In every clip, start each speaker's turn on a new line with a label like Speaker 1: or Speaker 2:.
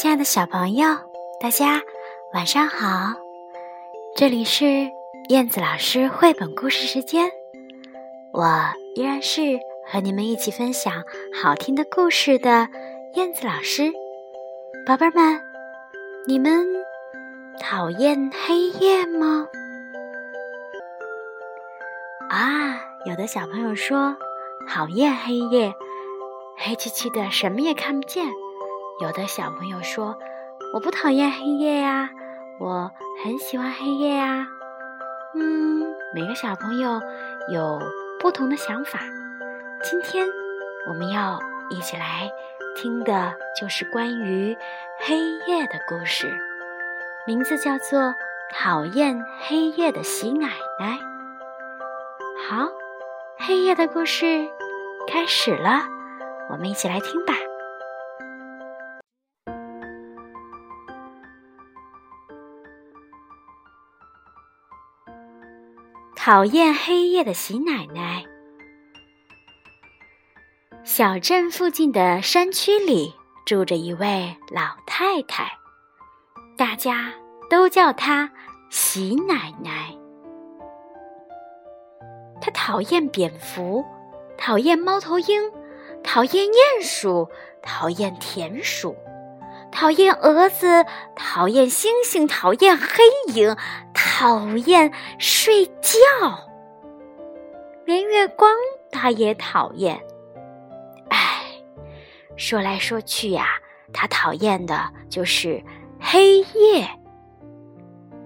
Speaker 1: 亲爱的小朋友，大家晚上好！这里是燕子老师绘本故事时间，我依然是和你们一起分享好听的故事的燕子老师。宝贝们，你们讨厌黑夜吗？啊，有的小朋友说讨厌黑夜，黑漆漆的，什么也看不见。有的小朋友说：“我不讨厌黑夜呀，我很喜欢黑夜呀。”嗯，每个小朋友有不同的想法。今天我们要一起来听的就是关于黑夜的故事，名字叫做《讨厌黑夜的喜奶奶》。好，黑夜的故事开始了，我们一起来听吧。讨厌黑夜的喜奶奶。小镇附近的山区里住着一位老太太，大家都叫她喜奶奶。她讨厌蝙蝠，讨厌猫头鹰，讨厌鼹鼠，讨厌田鼠。讨厌蛾子，讨厌星星，讨厌黑影，讨讨厌睡觉，连月光他也讨厌。唉，说来说去呀，他讨厌的就是黑夜。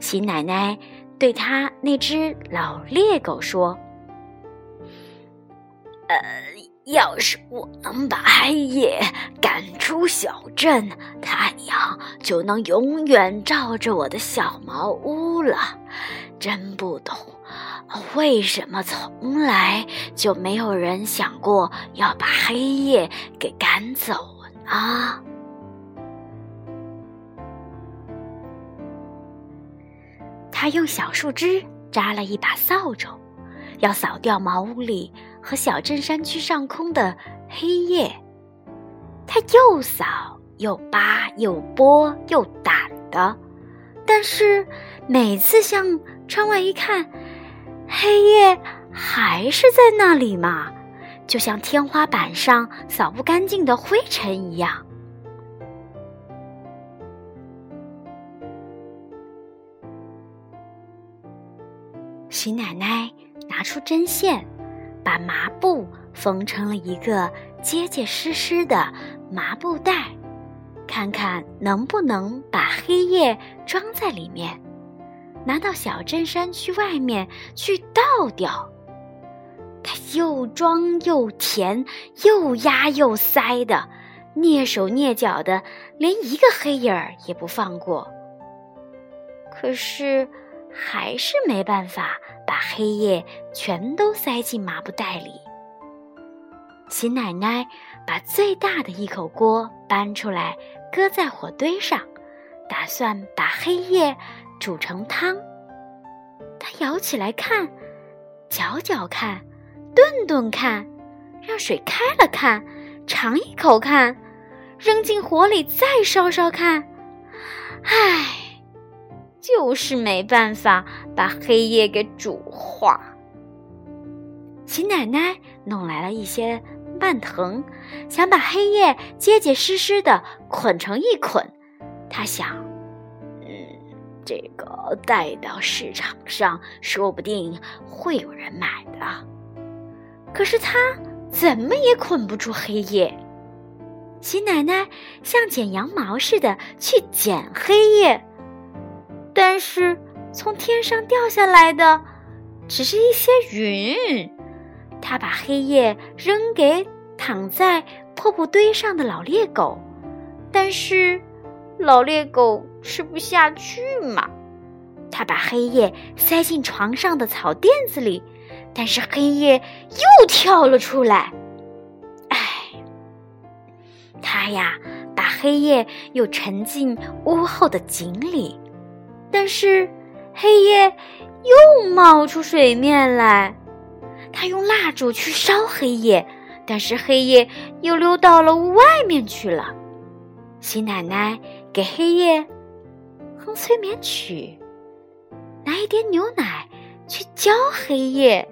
Speaker 1: 喜奶奶对他那只老猎狗说：“呃。”要是我能把黑夜赶出小镇，太阳就能永远照着我的小茅屋了。真不懂，为什么从来就没有人想过要把黑夜给赶走呢？他用小树枝扎了一把扫帚，要扫掉茅屋里。和小镇山区上空的黑夜，他又扫又扒又拨又掸的，但是每次向窗外一看，黑夜还是在那里嘛，就像天花板上扫不干净的灰尘一样。徐奶奶拿出针线。把麻布缝成了一个结结实实的麻布袋，看看能不能把黑夜装在里面，拿到小镇山区外面去倒掉。他又装又填，又压又塞的，蹑手蹑脚的，连一个黑影儿也不放过。可是。还是没办法把黑夜全都塞进麻布袋里。齐奶奶把最大的一口锅搬出来，搁在火堆上，打算把黑夜煮成汤。她舀起来看，搅搅看，炖炖看，让水开了看，尝一口看，扔进火里再烧烧看。唉。就是没办法把黑夜给煮化。齐奶奶弄来了一些蔓藤，想把黑夜结结实实的捆成一捆。她想，嗯，这个带到市场上，说不定会有人买的。可是她怎么也捆不住黑夜。齐奶奶像剪羊毛似的去剪黑夜。但是从天上掉下来的只是一些云。他把黑夜扔给躺在破布堆上的老猎狗，但是老猎狗吃不下去嘛。他把黑夜塞进床上的草垫子里，但是黑夜又跳了出来。唉，他呀，把黑夜又沉进屋后的井里。但是，黑夜又冒出水面来。他用蜡烛去烧黑夜，但是黑夜又溜到了屋外面去了。新奶奶给黑夜哼催眠曲，拿一点牛奶去浇黑夜，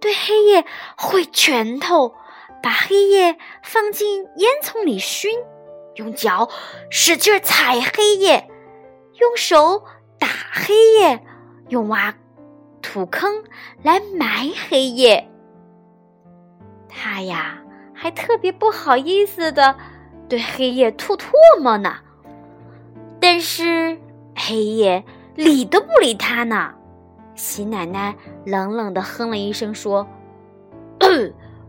Speaker 1: 对黑夜挥拳头，把黑夜放进烟囱里熏，用脚使劲踩黑夜，用手打黑夜，用挖土坑来埋黑夜。他呀，还特别不好意思的。对黑夜吐唾沫呢，但是黑夜理都不理他呢。喜奶奶冷冷的哼了一声，说：“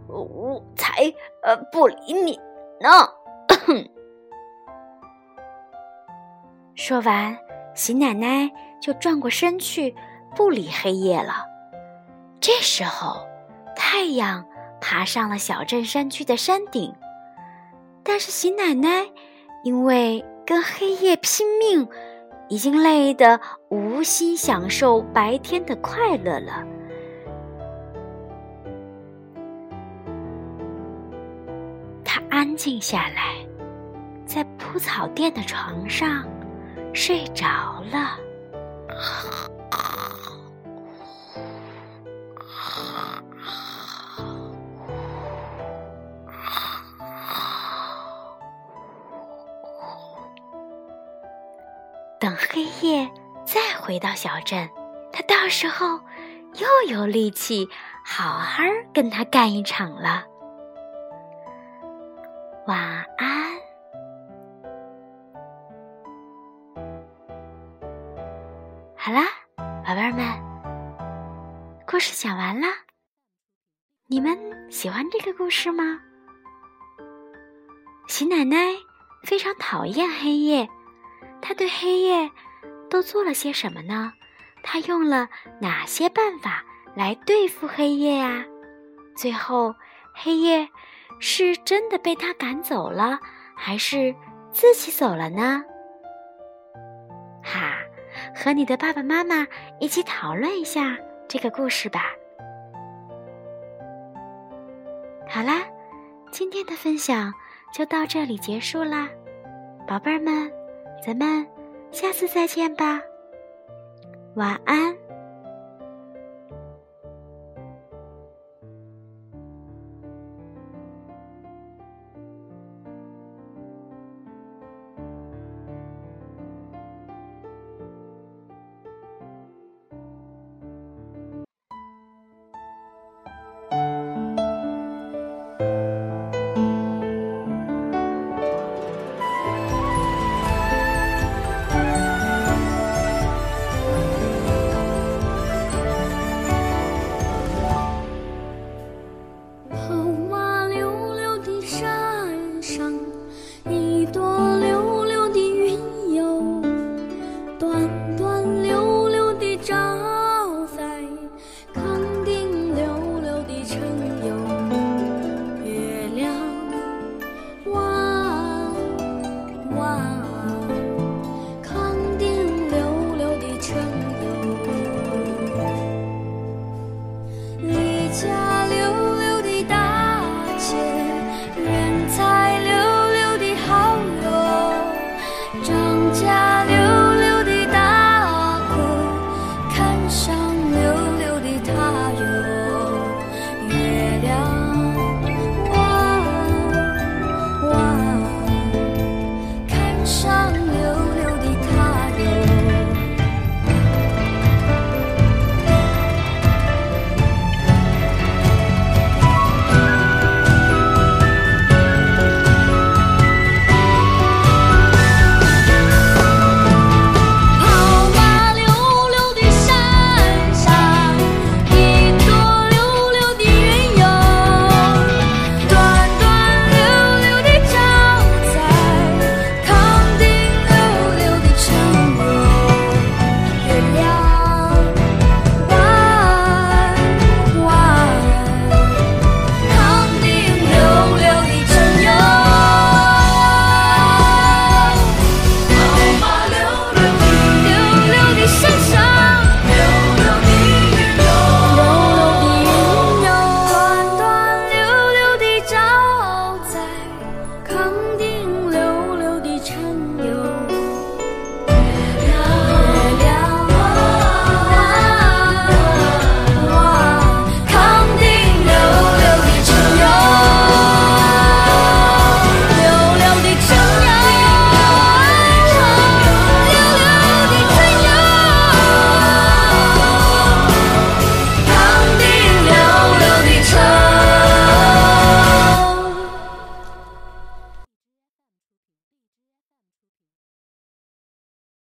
Speaker 1: 我才呃不理你呢。”说完，喜奶奶就转过身去不理黑夜了。这时候，太阳爬上了小镇山区的山顶。但是喜奶奶因为跟黑夜拼命，已经累得无心享受白天的快乐了。她安静下来，在铺草垫的床上睡着了。等黑夜再回到小镇，他到时候又有力气好好跟他干一场了。晚安，宝贝们，故事讲完了，你们喜欢这个故事吗？喜奶奶非常讨厌黑夜。他对黑夜都做了些什么呢？他用了哪些办法来对付黑夜呀？最后，黑夜是真的被他赶走了，还是自己走了呢？哈，和你的爸爸妈妈一起讨论一下这个故事吧。好啦，今天的分享就到这里结束啦，宝贝儿们。咱们下次再见吧，晚安。